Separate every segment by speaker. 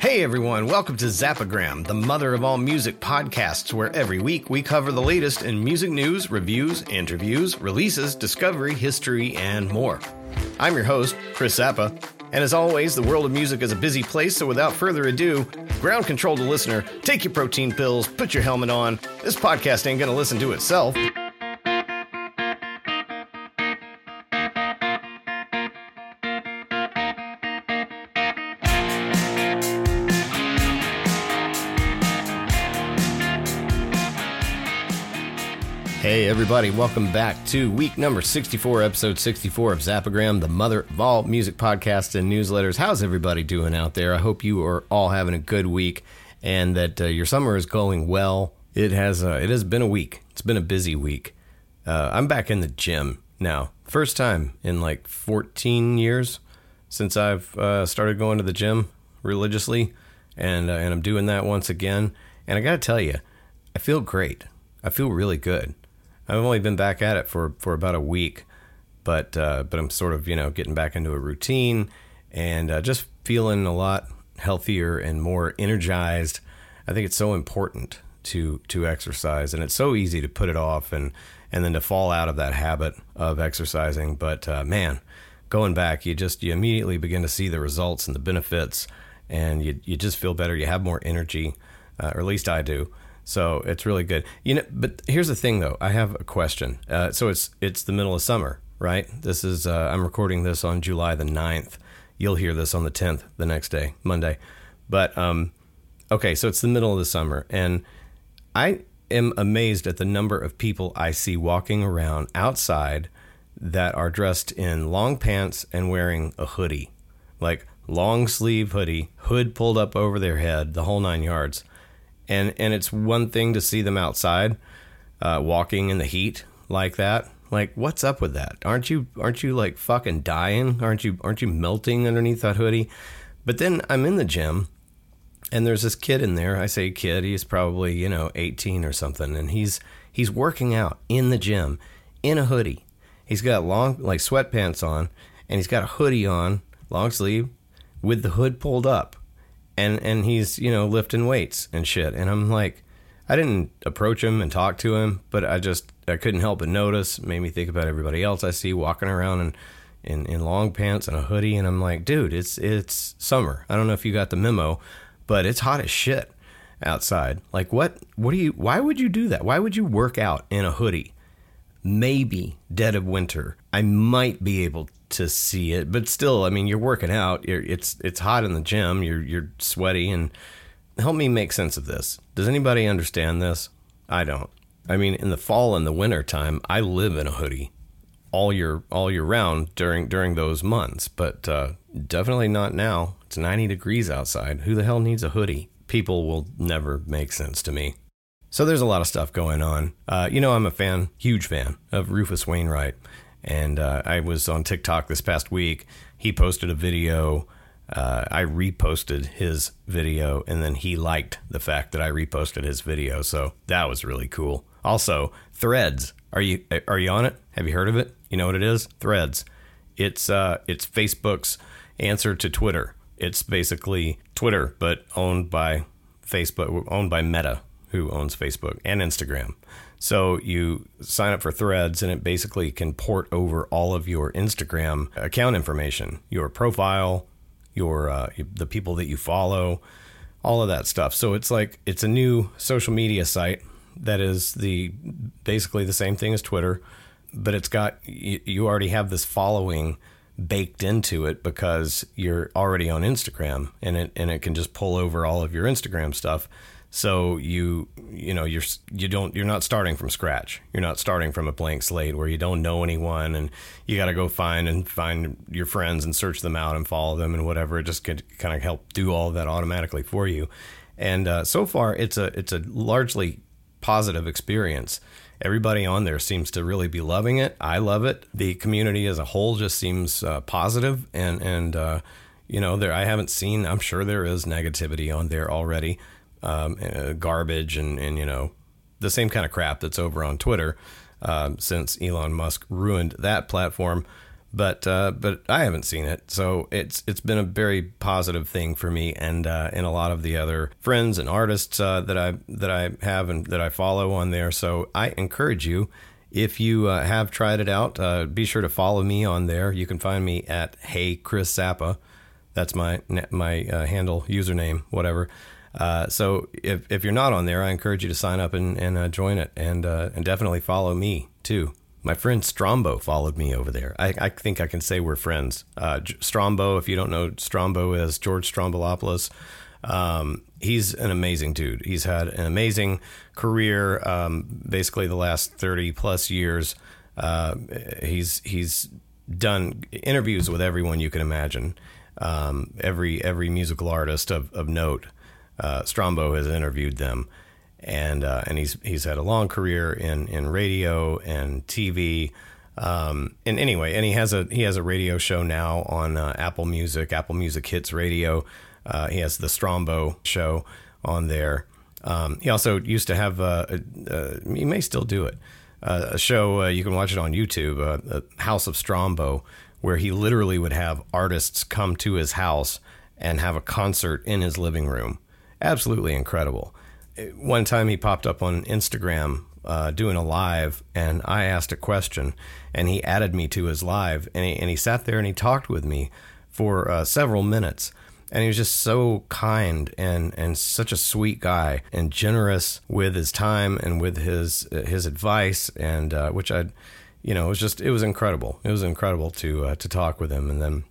Speaker 1: Hey everyone, welcome to Zappagram, the mother of all music podcasts, where every week we cover the latest in music news, reviews, interviews, releases, discovery, history, and more. I'm your host, Chris Zappa, and as always, the world of music is a busy place, so without further ado, ground control to listener, take your protein pills, put your helmet on. This podcast ain't gonna listen to itself. Everybody, welcome back to week number 64, episode 64 of Zappagram, the mother of all music podcasts and newsletters. How's everybody doing out there? I hope you are all having a good week and that uh, your summer is going well. It has, uh, it has been a week, it's been a busy week. Uh, I'm back in the gym now. First time in like 14 years since I've uh, started going to the gym religiously, and, uh, and I'm doing that once again. And I got to tell you, I feel great. I feel really good. I've only been back at it for, for about a week, but uh, but I'm sort of you know getting back into a routine and uh, just feeling a lot healthier and more energized. I think it's so important to to exercise, and it's so easy to put it off and and then to fall out of that habit of exercising. But uh, man, going back, you just you immediately begin to see the results and the benefits, and you you just feel better. You have more energy, uh, or at least I do. So it's really good. You know, but here's the thing though. I have a question. Uh, so it's it's the middle of summer, right? This is uh, I'm recording this on July the 9th. You'll hear this on the 10th, the next day, Monday. But um, okay, so it's the middle of the summer, and I am amazed at the number of people I see walking around outside that are dressed in long pants and wearing a hoodie, like long sleeve hoodie, hood pulled up over their head, the whole nine yards and and it's one thing to see them outside uh, walking in the heat like that. Like what's up with that? Aren't you aren't you like fucking dying? Aren't you aren't you melting underneath that hoodie? But then i'm in the gym and there's this kid in there. I say kid he's probably you know 18 or something and he's he's working out in the gym in a hoodie. He's got long like sweatpants on and he's got a hoodie on long sleeve with the hood pulled up and and he's you know lifting weights and shit. And i'm like i didn't approach him and talk to him but i just i couldn't help but notice made me think about everybody else i see walking around in, in in long pants and a hoodie. And i'm like dude it's it's summer. I don't know if you got the memo but it's hot as shit outside. Like what what do you why would you do that? Why would you work out in a hoodie? Maybe dead of winter. I might be able to see it, but still, I mean, you're working out. You're, it's it's hot in the gym. You're you're sweaty, and help me make sense of this. Does anybody understand this? I don't. I mean, in the fall and the winter time, I live in a hoodie all year all year round during during those months, but uh, definitely not now. It's 90 degrees outside. Who the hell needs a hoodie? People will never make sense to me. So there's a lot of stuff going on. Uh, you know, I'm a fan, huge fan of Rufus Wainwright. And uh, I was on TikTok this past week. He posted a video. Uh, I reposted his video, and then he liked the fact that I reposted his video. So that was really cool. Also, Threads. Are you are you on it? Have you heard of it? You know what it is? Threads. It's uh, it's Facebook's answer to Twitter. It's basically Twitter, but owned by Facebook, owned by Meta, who owns Facebook and Instagram. So you sign up for Threads, and it basically can port over all of your Instagram account information, your profile, your uh, the people that you follow, all of that stuff. So it's like it's a new social media site that is the basically the same thing as Twitter, but it's got you, you already have this following baked into it because you're already on Instagram, and it and it can just pull over all of your Instagram stuff so you you know you're you don't you're not starting from scratch. You're not starting from a blank slate where you don't know anyone and you got to go find and find your friends and search them out and follow them and whatever. It just could kind of help do all of that automatically for you. And uh, so far, it's a it's a largely positive experience. Everybody on there seems to really be loving it. I love it. The community as a whole just seems uh, positive and and uh, you know there I haven't seen. I'm sure there is negativity on there already um, uh, garbage and, and, you know, the same kind of crap that's over on Twitter um, since Elon Musk ruined that platform. but uh, but I haven't seen it, so it's it's been a very positive thing for me and uh, and a lot of the other friends and artists uh, that I that I have and that I follow on there. So I encourage you. If you uh, have tried it out, uh, be sure to follow me on there. You can find me at Hey Chris Zappa. That's my my uh, handle, username, whatever. So if, if you're not on there, I encourage you to sign up and, and join it, and and definitely follow me too. My friend Strombo followed me over there. I, I think I can say we're friends. Uh, Strombo, if you don't know Strombo, is George Stroumboulopoulos. Um, he's an amazing dude. He's had an amazing career, um, basically the last thirty plus years. Uh, he's he's done interviews with everyone you can imagine. Um, every every musical artist of, of note, uh, Strombo has interviewed them and uh, and he's he's had a long career in in radio and TV. Um, and anyway, and he has a he has a radio show now on uh, Apple Music, Apple Music Hits Radio. Uh, he has the Strombo show on there. Um, he also used to have uh, a, a, he may still do it uh, a show uh, you can watch it on YouTube, House of Strombo, where he literally would have artists come to his house and have a concert in his living room. Absolutely incredible one time he popped up on Instagram uh, doing a live, and I asked a question, and he added me to his live, and he, and he sat there and he talked with me for uh, several minutes. And he was just so kind and, and such a sweet guy and generous with his time and with his his advice and uh, which I, you know, it was just it was incredible. It was incredible to uh, to talk with him. And then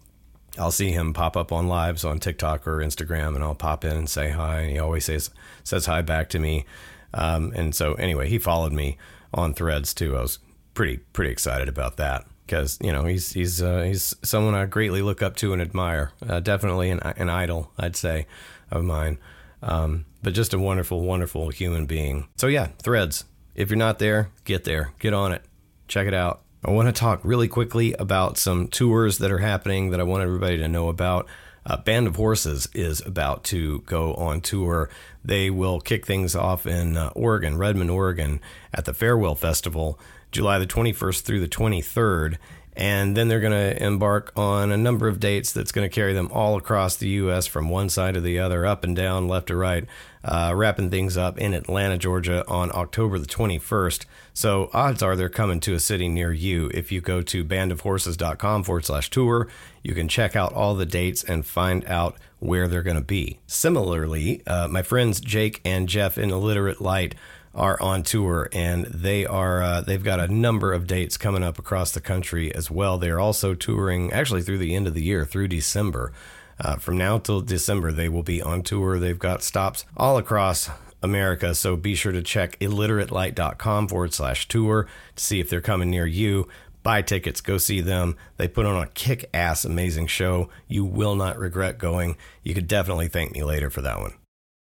Speaker 1: I'll see him pop up on lives on TikTok or Instagram, and I'll pop in and say hi. And he always says says hi back to me. Um, and so anyway, he followed me on Threads too. I was pretty pretty excited about that because you know he's he's uh, he's someone I greatly look up to and admire. Uh, definitely an an idol, I'd say, of mine. Um, but just a wonderful, wonderful human being. So yeah, Threads. If you're not there, get there, get on it, check it out. I want to talk really quickly about some tours that are happening that I want everybody to know about. Uh, Band of Horses is about to go on tour. They will kick things off in uh, Oregon, Redmond, Oregon, at the Farewell Festival, July the 21st through the 23rd. And then they're going to embark on a number of dates that's going to carry them all across the U.S. from one side to the other, up and down, left to right, uh, wrapping things up in Atlanta, Georgia on October the 21st. So odds are they're coming to a city near you. If you go to bandofhorses.com forward slash tour, you can check out all the dates and find out where they're going to be. Similarly, uh, my friends Jake and Jeff in Illiterate Light are on tour and they are uh, they've got a number of dates coming up across the country as well. They are also touring actually through the end of the year through December. Uh, from now till December, they will be on tour. They've got stops all across America. So be sure to check illiteratelight.com forward slash tour to see if they're coming near you. Buy tickets, go see them. They put on a kick ass amazing show. You will not regret going. You could definitely thank me later for that one.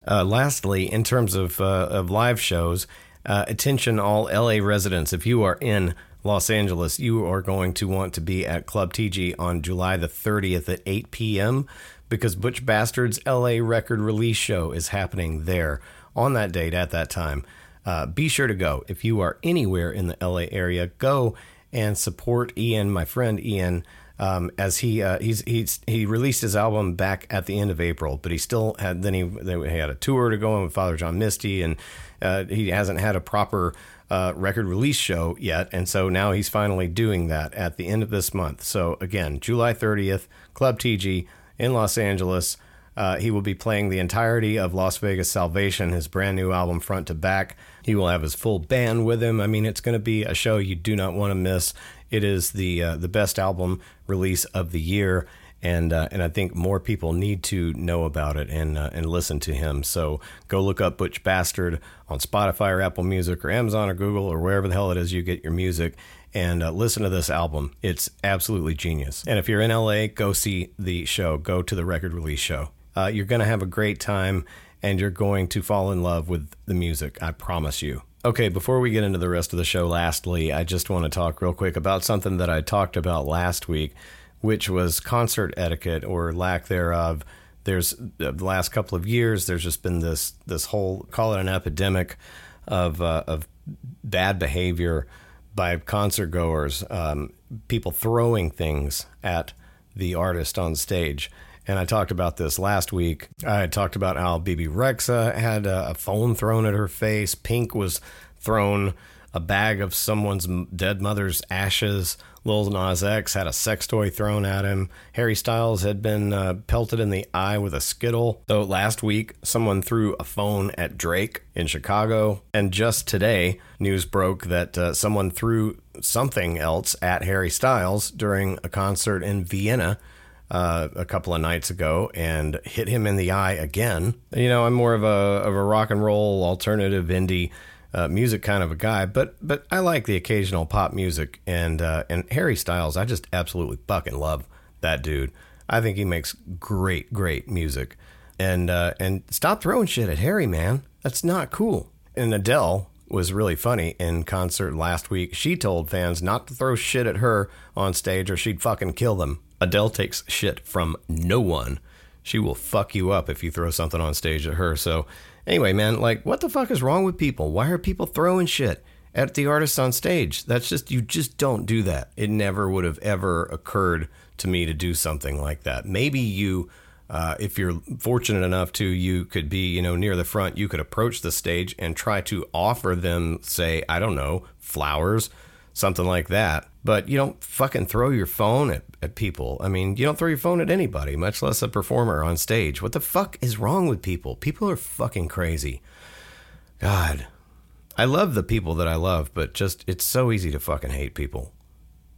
Speaker 1: Uh, lastly, in terms of, uh, of live shows, uh, attention all LA residents. If you are in Los Angeles, you are going to want to be at Club TG on July the 30th at 8 p.m. because Butch Bastard's LA record release show is happening there on that date at that time. Uh, be sure to go. If you are anywhere in the LA area, go and support Ian, my friend Ian, um, as he uh, he's he's he released his album back at the end of April, but he still had then he, he had a tour to go on with Father John Misty, and uh, he hasn't had a proper uh, record release show yet, and so now he's finally doing that at the end of this month. So again, July 30th, Club TG in Los Angeles. Uh, he will be playing the entirety of Las Vegas Salvation, his brand new album, front to back. He will have his full band with him. I mean, it's going to be a show you do not want to miss. It is the uh, the best album release of the year, and uh, and I think more people need to know about it and uh, and listen to him. So go look up Butch Bastard on Spotify or Apple Music or Amazon or Google or wherever the hell it is you get your music, and uh, listen to this album. It's absolutely genius. And if you're in LA, go see the show. Go to the record release show. Uh, you're going to have a great time and you're going to fall in love with the music. I promise you. Okay, before we get into the rest of the show, lastly, I just want to talk real quick about something that I talked about last week, which was concert etiquette or lack thereof. There's uh, the last couple of years, there's just been this this whole call it an epidemic of uh, of bad behavior by concert goers, um, people throwing things at the artist on stage. And I talked about this last week. I talked about how Bebe Rexha had a phone thrown at her face. Pink was thrown a bag of someone's dead mother's ashes. Lil Nas X had a sex toy thrown at him. Harry Styles had been uh, pelted in the eye with a Skittle. Though last week, someone threw a phone at Drake in Chicago. And just today, news broke that uh, someone threw something else at Harry Styles during a concert in Vienna uh, a couple of nights ago and hit him in the eye again. You know, I'm more of a of a rock and roll alternative indie uh, music kind of a guy, but but I like the occasional pop music and uh, and Harry Styles. I just absolutely fucking love that dude. I think he makes great great music. And uh, and stop throwing shit at Harry, man. That's not cool. And Adele was really funny in concert last week. She told fans not to throw shit at her on stage or she'd fucking kill them. Adele takes shit from no one. She will fuck you up if you throw something on stage at her. So, anyway, man, like, what the fuck is wrong with people? Why are people throwing shit at the artists on stage? That's just, you just don't do that. It never would have ever occurred to me to do something like that. Maybe you. Uh, if you're fortunate enough to, you could be, you know, near the front. You could approach the stage and try to offer them, say, I don't know, flowers, something like that. But you don't fucking throw your phone at, at people. I mean, you don't throw your phone at anybody, much less a performer on stage. What the fuck is wrong with people? People are fucking crazy. God. I love the people that I love, but just it's so easy to fucking hate people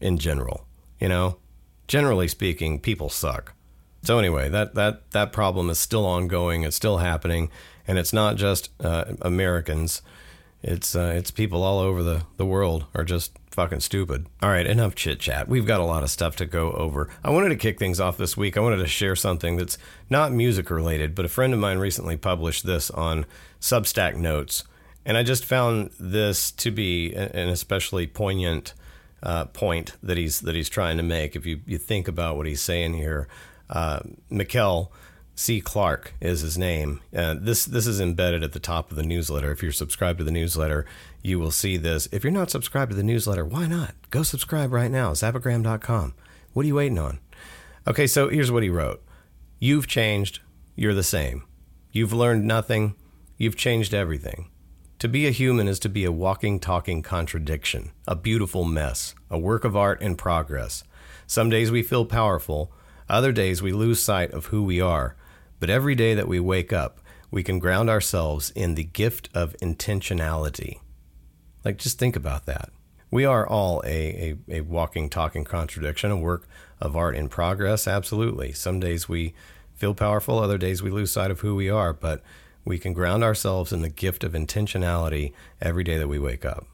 Speaker 1: in general. You know? Generally speaking, people suck. So anyway, that that that problem is still ongoing. It's still happening, and it's not just uh, Americans. It's uh, it's people all over the, the world are just fucking stupid. All right, enough chit chat. We've got a lot of stuff to go over. I wanted to kick things off this week. I wanted to share something that's not music related, but a friend of mine recently published this on Substack Notes, and I just found this to be an especially poignant uh, point that he's that he's trying to make. If you you think about what he's saying here, uh, Mikkel C. Clark is his name. Uh, this this is embedded at the top of the newsletter. If you're subscribed to the newsletter, you will see this. If you're not subscribed to the newsletter, why not? Go subscribe right now. Zappagram.com. What are you waiting on? Okay, so here's what he wrote. You've changed. You're the same. You've learned nothing. You've changed everything. To be a human is to be a walking, talking contradiction, a beautiful mess, a work of art in progress. Some days we feel powerful. Other days we lose sight of who we are but every day that we wake up, we can ground ourselves in the gift of intentionality. Like, just think about that. We are all a, a, a, walking, talking contradiction, a work of art in progress. Absolutely. Some days we feel powerful, other days we lose sight of who we are, but we can ground ourselves in the gift of intentionality every day that we wake up.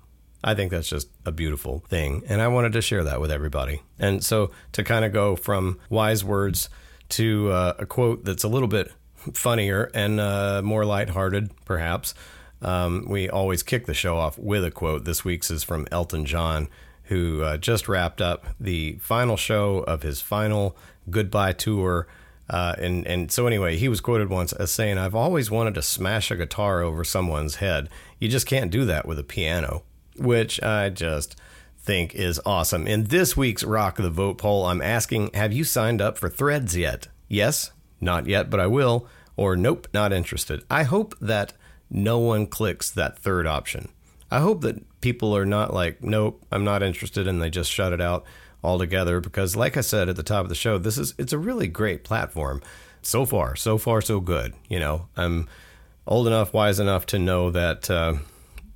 Speaker 1: I think that's just a beautiful thing. And I wanted to share that with everybody. And so to kind of go from wise words to uh, a quote that's a little bit funnier and uh, more lighthearted, perhaps. Um, we always kick the show off with a quote. This week's is from Elton John, who uh, just wrapped up the final show of his final goodbye tour. Uh, and and so anyway, he was quoted once as saying, "I've always wanted to smash a guitar over someone's head. You just can't do that with a piano," which I just think is awesome. In this week's Rock the Vote poll, I'm asking Have you signed up for threads yet? Yes, not yet, but I will. Or nope, not interested. I hope that no one clicks that third option. I hope that people are not like, nope, I'm not interested, and they just shut it out altogether. Because, like I said at the top of the show, this is it's a really great platform. So far, so far, so good. You know, I'm old enough, wise enough to know that uh,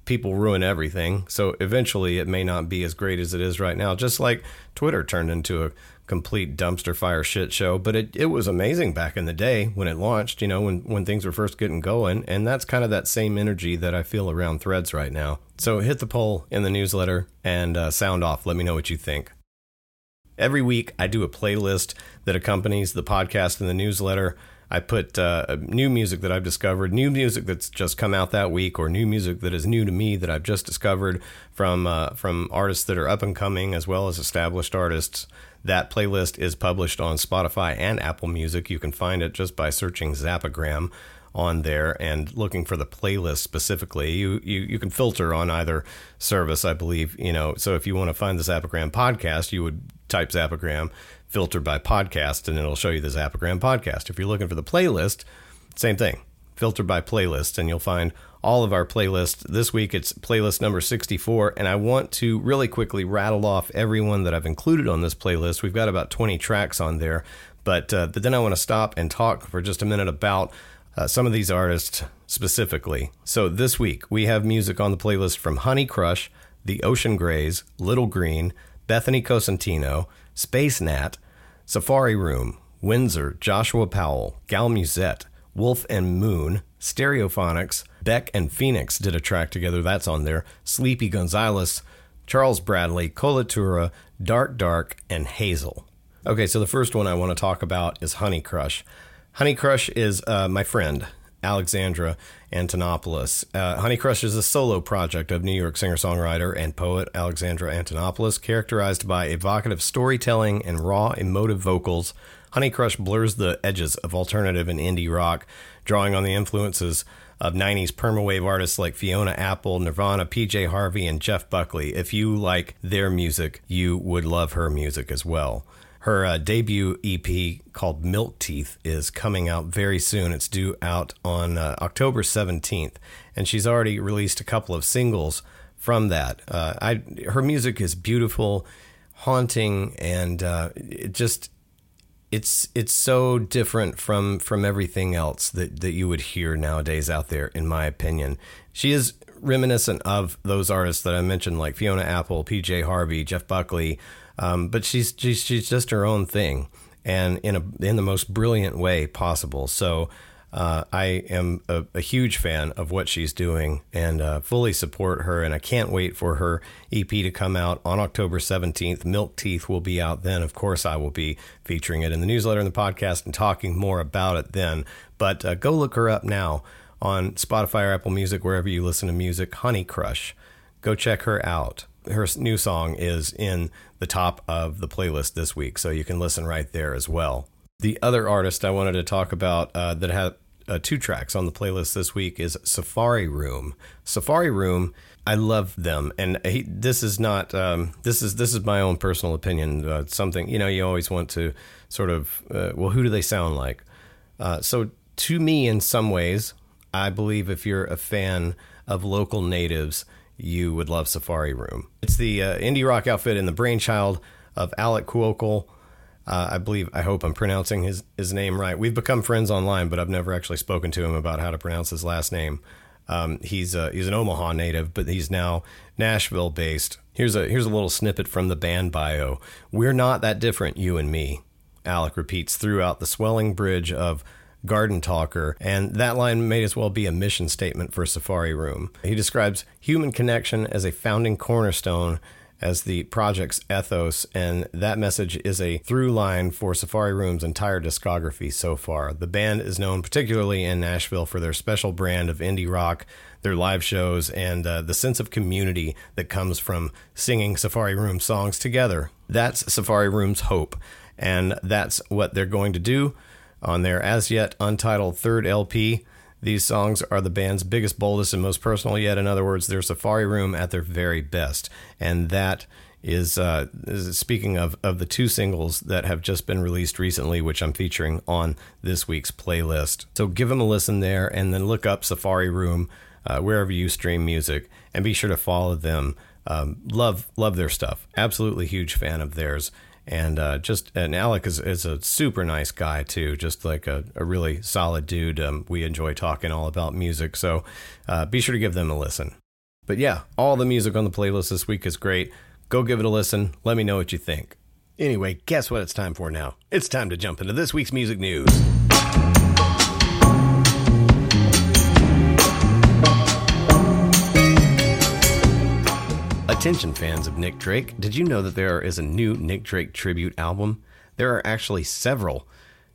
Speaker 1: people ruin everything. So eventually it may not be as great as it is right now. Just like Twitter turned into a complete dumpster fire shit show, but it, it was amazing back in the day when it launched, you know, when, when things were first getting going. And that's kind of that same energy that I feel around threads right now. So hit the poll in the newsletter and uh, sound off. Let me know what you think. Every week, I do a playlist that accompanies the podcast and the newsletter. I put uh, new music that I've discovered, new music that's just come out that week, or new music that is new to me that I've just discovered from uh, from artists that are up and coming as well as established artists. That playlist is published on Spotify and Apple Music. You can find it just by searching Zappagram on there and looking for the playlist specifically. You, you you can filter on either service, I believe. You know, so if you want to find the Zappagram podcast, you would type Zappagram, filter by podcast, and it'll show you the Zappagram podcast. If you're looking for the playlist, same thing, filter by playlist, and you'll find all of our playlists. This week it's playlist number 64, and I want to really quickly rattle off everyone that I've included on this playlist. We've got about 20 tracks on there, but, uh, but then I want to stop and talk for just a minute about uh, some of these artists specifically. So this week we have music on the playlist from Honeycrush, The Ocean Greys, Little Green, Bethany Cosentino, Space Nat, Safari Room, Windser, Joshua Powell, Gal Musette, Wolf and Moon, Stereophonics, Beck and Phoenix did a track together, that's on there, Sleepy Gonzales, Charles Bradley, Colatura, darkDARK, and Hazel. Okay, so the first one I want to talk about is Honeycrush. Honey Crush is uh, my friend, Alexandra Antonopoulos. Uh, is a solo project of New York singer songwriter and poet Alexandra Antonopoulos, characterized by evocative storytelling and raw, emotive vocals. Honeycrush blurs the edges of alternative and indie rock, drawing on the influences of 90s permawave artists like Fiona Apple, Nirvana, PJ Harvey, and Jeff Buckley. If you like their music, you would love her music as well. Her uh, debut EP called Milk Teeth is coming out very soon. It's due out on uh, October 17th, and she's already released a couple of singles from that. Uh, I her music is beautiful, haunting, and uh, it just it's it's so different from from everything else that that you would hear nowadays out there. In my opinion, she is reminiscent of those artists that I mentioned, like Fiona Apple, PJ Harvey, Jeff Buckley. Um, but she's, she's she's just her own thing, and in a in the most brilliant way possible. So uh, I am a, a, huge fan of what she's doing and uh, fully support her. And I can't wait for her EP to come out on October 17th. Milk Teeth will be out then. Of course, I will be featuring it in the newsletter and the podcast and talking more about it then. But uh, go look her up now on Spotify or Apple Music, wherever you listen to music. Honeycrush. Go check her out her new song is in the top of the playlist this week, so you can listen right there as well. The other artist I wanted to talk about uh, that had uh, two tracks on the playlist this week is Safari Room. Safari Room, I love them, and he, this is not um, this is this is my own personal opinion. Uh, something you know you always want to sort of uh, well, who do they sound like? Uh, so to me, in some ways, I believe if you're a fan of local natives you would love Safari Room. It's the uh, indie rock outfit and the brainchild of Alec Kuokol. Uh, I believe, I hope I'm pronouncing his, his name right. We've become friends online, but I've never actually spoken to him about how to pronounce his last name. Um, he's uh, he's an Omaha native, but he's now Nashville based. Here's a here's a little snippet from the band bio. We're not that different, you and me. Alec repeats throughout the swelling bridge of garden talker, and that line may as well be a mission statement for Safari Room. He describes human connection as a founding cornerstone as the project's ethos, and that message is a through line for Safari Room's entire discography so far. The band is known particularly in Nashville for their special brand of indie rock, their live shows, and uh, the sense of community that comes from singing Safari Room songs together. That's Safari Room's hope, and that's what they're going to do on their as yet untitled third LP. These songs are the band's biggest, boldest, and most personal yet. In other words, they're Safari Room at their very best. And that is, uh, is speaking of, of the two singles that have just been released recently, which I'm featuring on this week's playlist. So give them a listen there and then look up Safari Room uh, wherever you stream music and be sure to follow them. Um, love love their stuff. Absolutely huge fan of theirs and uh, just and Alec is, is a super nice guy too, just like a, a really solid dude. Um, we enjoy talking all about music, so uh, be sure to give them a listen. But yeah, all the music on the playlist this week is great. Go give it a listen. Let me know what you think. Anyway, guess what it's time for now? It's time to jump into this week's music news. Attention fans of Nick Drake, did you know that there is a new Nick Drake tribute album? There are actually several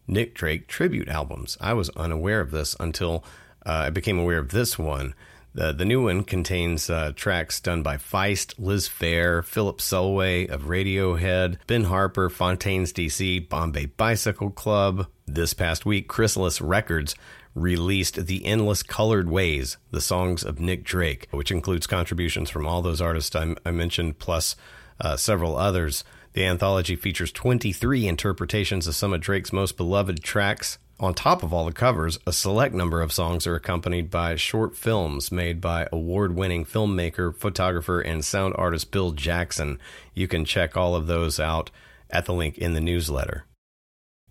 Speaker 1: Nick Drake tribute albums. I was unaware of this until uh, I became aware of this one. The, the new one contains uh, tracks done by Feist, Liz Phair, Philip Selway of Radiohead, Ben Harper, Fontaines DC, Bombay Bicycle Club. This past week, Chrysalis Records released The Endless Colored Ways, the songs of Nick Drake, which includes contributions from all those artists I, I mentioned, plus uh, several others. The anthology features 23 interpretations of some of Drake's most beloved tracks. On top of all the covers, a select number of songs are accompanied by short films made by award winning filmmaker, photographer, and sound artist Bill Jackson. You can check all of those out at the link in the newsletter.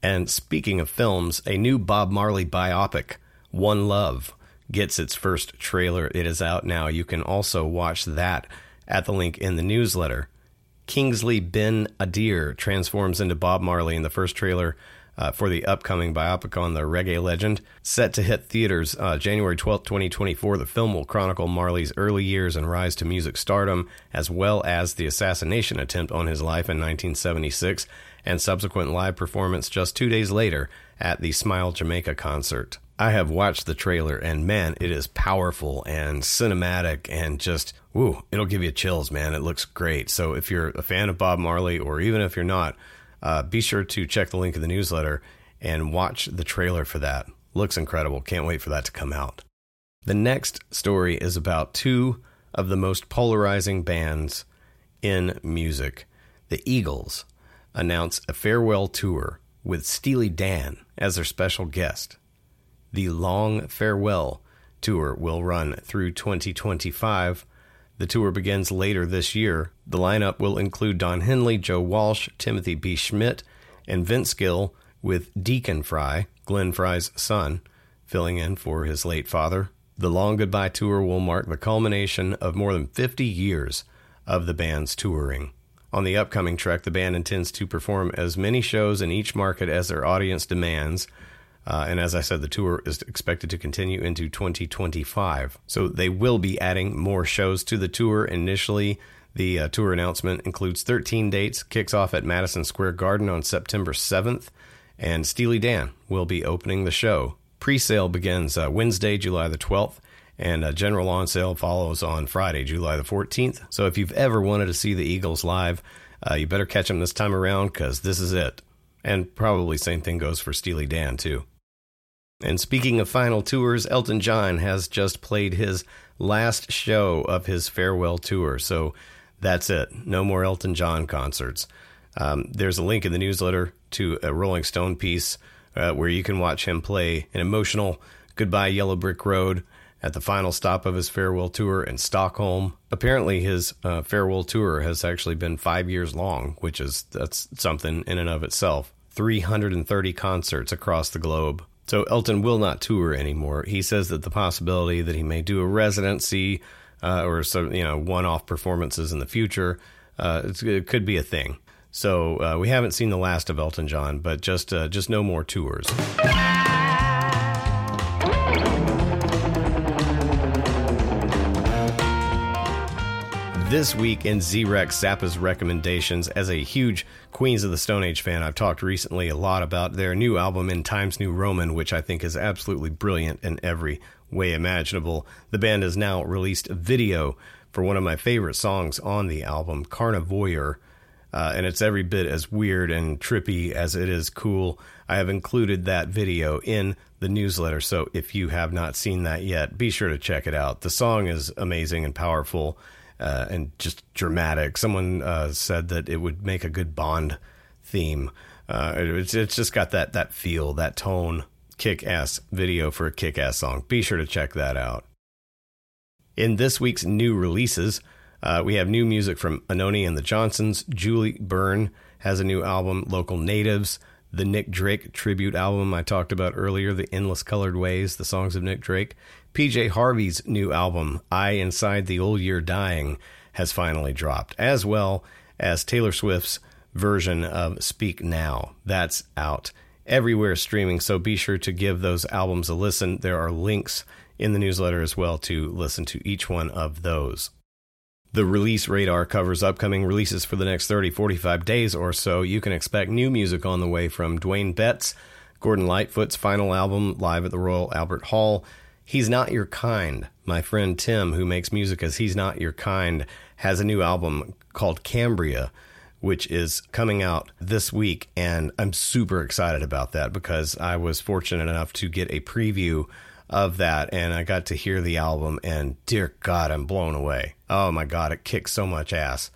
Speaker 1: And speaking of films, a new Bob Marley biopic, One Love, gets its first trailer. It is out now. You can also watch that at the link in the newsletter. Kingsley Ben Adir transforms into Bob Marley in the first trailer uh, for the upcoming biopic on the reggae legend. Set to hit theaters uh, January 12, 2024, the film will chronicle Marley's early years and rise to music stardom, as well as the assassination attempt on his life in 1976 and subsequent live performance just two days later at the Smile Jamaica concert. I have watched the trailer and man, it is powerful and cinematic and just, woo, it'll give you chills, man. It looks great. So if you're a fan of Bob Marley or even if you're not, uh, be sure to check the link in the newsletter and watch the trailer for that. Looks incredible. Can't wait for that to come out. The next story is about two of the most polarizing bands in music the Eagles announce a farewell tour with Steely Dan as their special guest. The Long Farewell tour will run through 2025. The tour begins later this year. The lineup will include Don Henley, Joe Walsh, Timothy B. Schmit, and Vince Gill, with Deacon Frey, Glenn Frey's son, filling in for his late father. The Long Goodbye tour will mark the culmination of more than 50 years of the band's touring. On the upcoming trek, the band intends to perform as many shows in each market as their audience demands. Uh, and as I said, the tour is expected to continue into 2025. So they will be adding more shows to the tour. Initially, the uh, tour announcement includes 13 dates, kicks off at Madison Square Garden on September 7th, and Steely Dan will be opening the show. Pre sale begins uh, Wednesday, July the 12th, and a general on sale follows on Friday, July the 14th. So if you've ever wanted to see the Eagles live, uh, you better catch them this time around because this is it. And probably same thing goes for Steely Dan too. And speaking of final tours, Elton John has just played his last show of his farewell tour. So that's it. No more Elton John concerts. Um, there's a link in the newsletter to a Rolling Stone piece uh, where you can watch him play an emotional Goodbye Yellow Brick Road at the final stop of his farewell tour in Stockholm. Apparently, his uh, farewell tour has actually been five years long, which is that's something in and of itself. 330 concerts across the globe. So Elton will not tour anymore. He says that the possibility that he may do a residency uh, or some you know one-off performances in the future uh, it could be a thing. So uh, we haven't seen the last of Elton John, but just uh, just no more tours. This week in Z-Rex Zappa's recommendations, as a huge Queens of the Stone Age fan, I've talked recently a lot about their new album in Times New Roman, which I think is absolutely brilliant in every way imaginable. The band has now released a video for one of my favorite songs on the album, Carnivore, uh, and it's every bit as weird and trippy as it is cool. I have included that video in the newsletter, so if you have not seen that yet, be sure to check it out. The song is amazing and powerful uh, and just dramatic. Someone uh, said that it would make a good Bond theme. Uh, it's, it's just got that that feel, that tone. Kick ass video for a kick ass song. Be sure to check that out. In this week's new releases, uh, we have new music from Anohni and the Johnsons. Julie Byrne has a new album, Local Natives. The Nick Drake tribute album I talked about earlier, The Endless Colored Ways, the songs of Nick Drake. PJ Harvey's new album, I Inside the Old Year Dying, has finally dropped, as well as Taylor Swift's version of Speak Now. That's out everywhere streaming, so be sure to give those albums a listen. There are links in the newsletter as well to listen to each one of those. The release radar covers upcoming releases for the next 30, 45 days or so. You can expect new music on the way from Dwayne Betts, Gordon Lightfoot's final album, live at the Royal Albert Hall. He's Not Your Kind. My friend Tim, who makes music as He's Not Your Kind, has a new album called Cambria, which is coming out this week. And I'm super excited about that because I was fortunate enough to get a preview of that and I got to hear the album and dear God, I'm blown away. Oh my God, it kicks so much ass.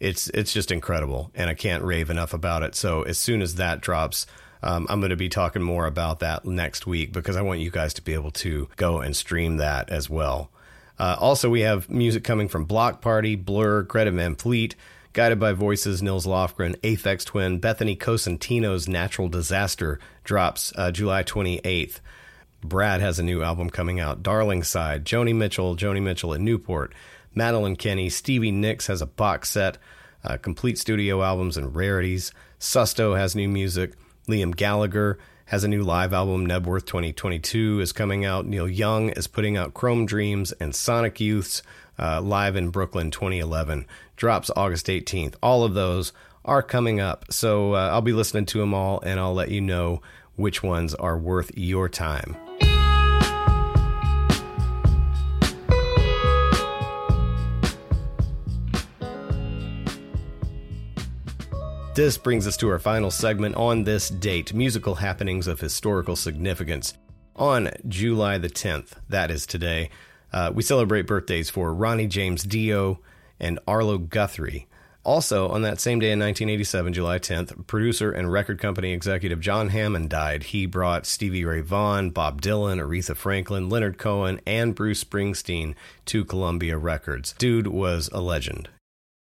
Speaker 1: It's it's just incredible and I can't rave enough about it. So as soon as that drops, um, I'm going to be talking more about that next week because I want you guys to be able to go and stream that as well. Uh, also, we have music coming from Block Party, Blur, Greta Van Fleet, Guided by Voices, Nils Lofgren, Aphex Twin, Bethany Cosentino's Natural Disaster drops uh, July 28th. Brad has a new album coming out. Darlingside, Joni Mitchell, Joni Mitchell at Newport, Madeline Kenney, Stevie Nicks has a box set, uh, complete studio albums and rarities. Susto has new music. Liam Gallagher has a new live album. Knebworth 2022 is coming out. Neil Young is putting out Chrome Dreams and Sonic Youth's uh, live in Brooklyn 2011 drops August 18th. All of those are coming up. So uh, I'll be listening to them all and I'll let you know which ones are worth your time. This brings us to our final segment on this date musical happenings of historical significance. On July the 10th, that is today, uh, we celebrate birthdays for Ronnie James Dio and Arlo Guthrie. Also, on that same day in 1987, July 10th, producer and record company executive John Hammond died. He brought Stevie Ray Vaughan, Bob Dylan, Aretha Franklin, Leonard Cohen, and Bruce Springsteen to Columbia Records. Dude was a legend.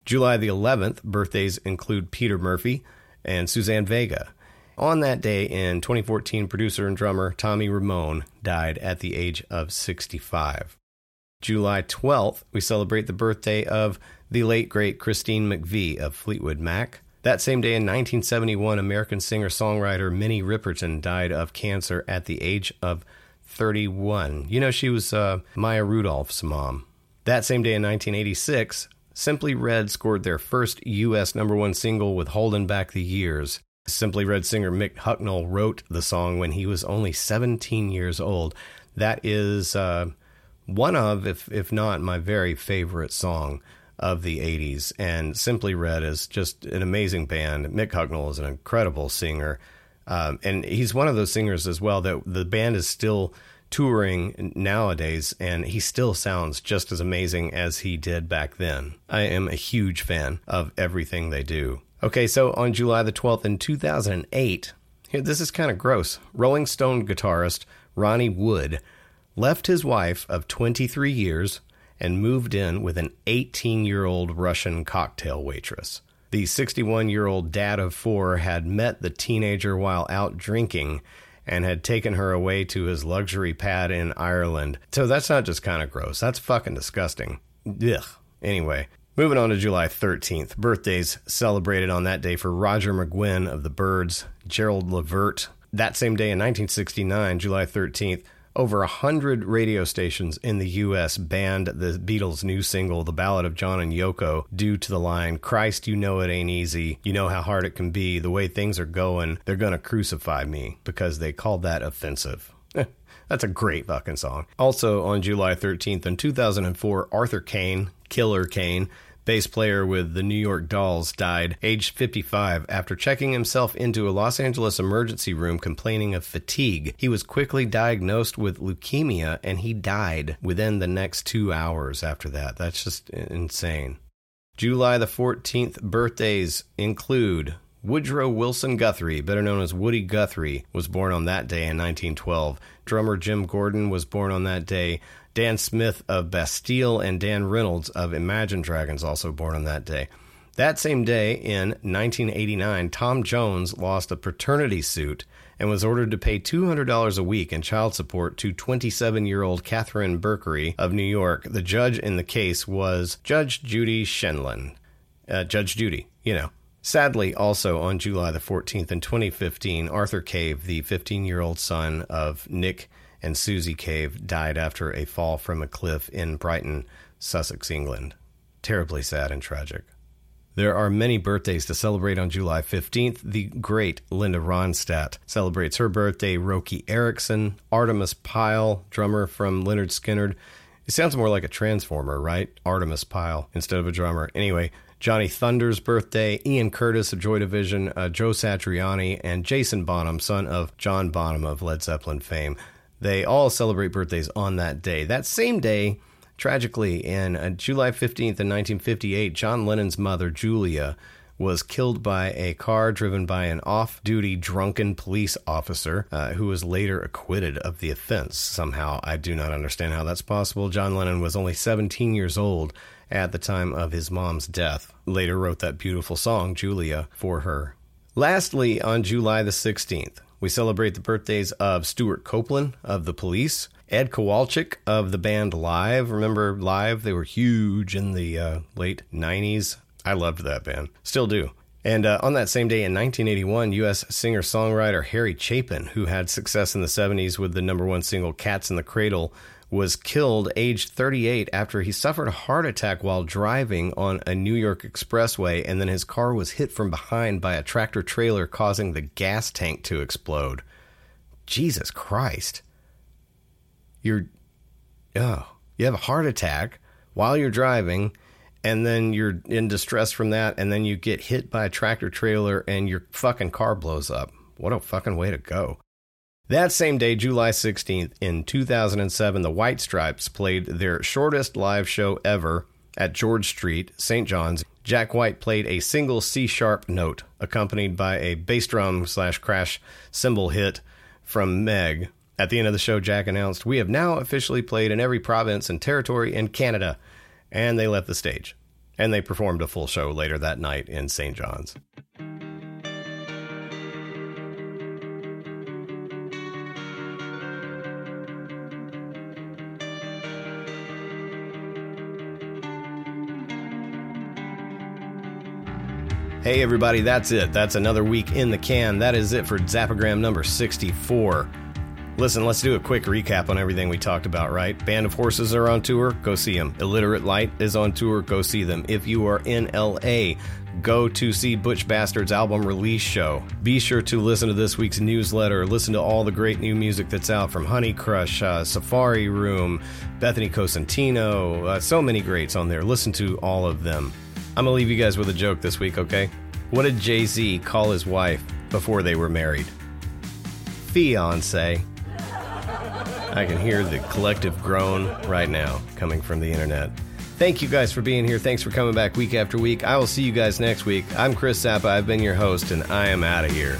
Speaker 1: July the 11th, birthdays include Peter Murphy and Suzanne Vega. On that day in 2014, producer and drummer Tommy Ramone died at the age of 65. July 12th, we celebrate the birthday of the late great Christine McVie of Fleetwood Mac. That same day in 1971, American singer songwriter Minnie Riperton died of cancer at the age of 31. You know, she was uh, Maya Rudolph's mom. That same day in 1986, Simply Red scored their first U.S. number one single with Holding Back the Years. Simply Red singer Mick Hucknall wrote the song when he was only 17 years old. That is uh, one of, if, if not my very favorite song of the 80s. And Simply Red is just an amazing band. Mick Hucknall is an incredible singer. Um, and he's one of those singers as well that the band is still touring nowadays, and he still sounds just as amazing as he did back then. I am a huge fan of everything they do. Okay, so on July the 12th in 2008, here, this is kind of gross. Rolling Stone guitarist Ronnie Wood left his wife of 23 years and moved in with an 18 year old Russian cocktail waitress. The 61 year old dad of four had met the teenager while out drinking and had taken her away to his luxury pad in Ireland. So that's not just kind of gross, that's fucking disgusting. Ugh. Anyway, moving on to July 13th. Birthdays celebrated on that day for Roger McGuinn of the Byrds, Gerald Levert. That same day in 1969, July 13th, over a hundred radio stations in the U.S. banned the Beatles' new single, The Ballad of John and Yoko, due to the line, Christ, you know it ain't easy. You know how hard it can be. The way things are going, they're going to crucify me because they called that offensive. Eh, that's a great fucking song. Also, on July 13th in 2004, Arthur Kane, Killer Kane, bass player with the New York Dolls, died aged 55 after checking himself into a Los Angeles emergency room complaining of fatigue. He was quickly diagnosed with leukemia and he died within the next two hours after that. That's just insane. July the 14th birthdays include Woodrow Wilson Guthrie, better known as Woody Guthrie, was born on that day in 1912. Drummer Jim Gordon was born on that day. Dan Smith of Bastille and Dan Reynolds of Imagine Dragons also born on that day. That same day, in 1989, Tom Jones lost a paternity suit and was ordered to pay $200 a week in child support to 27 year old Catherine Berkery of New York. The judge in the case was Judge Judy Sheindlin. Uh, judge Judy, you know. Sadly, also on July the 14th in 2015, Arthur Cave, the 15 year old son of Nick and Susie Cave died after a fall from a cliff in Brighton, Sussex, England. Terribly sad and tragic. There are many birthdays to celebrate on July 15th. The great Linda Ronstadt celebrates her birthday. Roky Erickson, Artimus Pyle, drummer from Lynyrd Skynyrd. It sounds more like a transformer, right? Artimus Pyle instead of a drummer. Anyway, Johnny Thunders' birthday, Ian Curtis of Joy Division, uh, Joe Satriani, and Jason Bonham, son of John Bonham of Led Zeppelin fame. They all celebrate birthdays on that day. That same day, Tragically, in uh, July 15th, in 1958, John Lennon's mother, Julia, was killed by a car driven by an off duty drunken police officer uh, who was later acquitted of the offense. Somehow, I do not understand how that's possible. John Lennon was only 17 years old at the time of his mom's death. Later wrote that beautiful song, Julia, for her. Lastly, on July the 16th, we celebrate the birthdays of Stewart Copeland of the Police, Ed Kowalczyk of the band Live. Remember Live? They were huge in the uh, late 90s. I loved that band. Still do. And uh, on that same day in 1981, U.S. singer songwriter Harry Chapin, who had success in the 70s with the number one single Cats in the Cradle, was killed aged 38 after he suffered a heart attack while driving on a New York expressway, and then his car was hit from behind by a tractor trailer, causing the gas tank to explode. Jesus Christ. You're oh you have a heart attack while you're driving and then you're in distress from that and then you get hit by a tractor trailer and your fucking car blows up. What a fucking way to go that same day july 16th in 2007 the white stripes played their shortest live show ever at george street st john's jack white played a single c sharp note accompanied by a bass drum slash crash cymbal hit from meg at the end of the show, Jack announced, We have now officially played in every province and territory in Canada. And they left the stage. And they performed a full show later that night in St. John's. Hey, everybody, that's it. That's another week in the can. That is it for Zappagram number 64. Listen, let's do a quick recap on everything we talked about, right? Band of Horses are on tour, go see them. Illiterate Light is on tour, go see them. If you are in LA, go to see Butch Bastard's album release show. Be sure to listen to this week's newsletter, listen to all the great new music that's out from Honeycrush, uh, Safari Room, Bethany Cosentino, uh, so many greats on there. Listen to all of them. I'm gonna leave you guys with a joke this week, okay? What did Jay Z call his wife before they were married? Fiance. I can hear the collective groan right now coming from the internet. Thank you guys for being here. Thanks for coming back week after week. I will see you guys next week. I'm Chris Zappa. I've been your host, and I am out of here.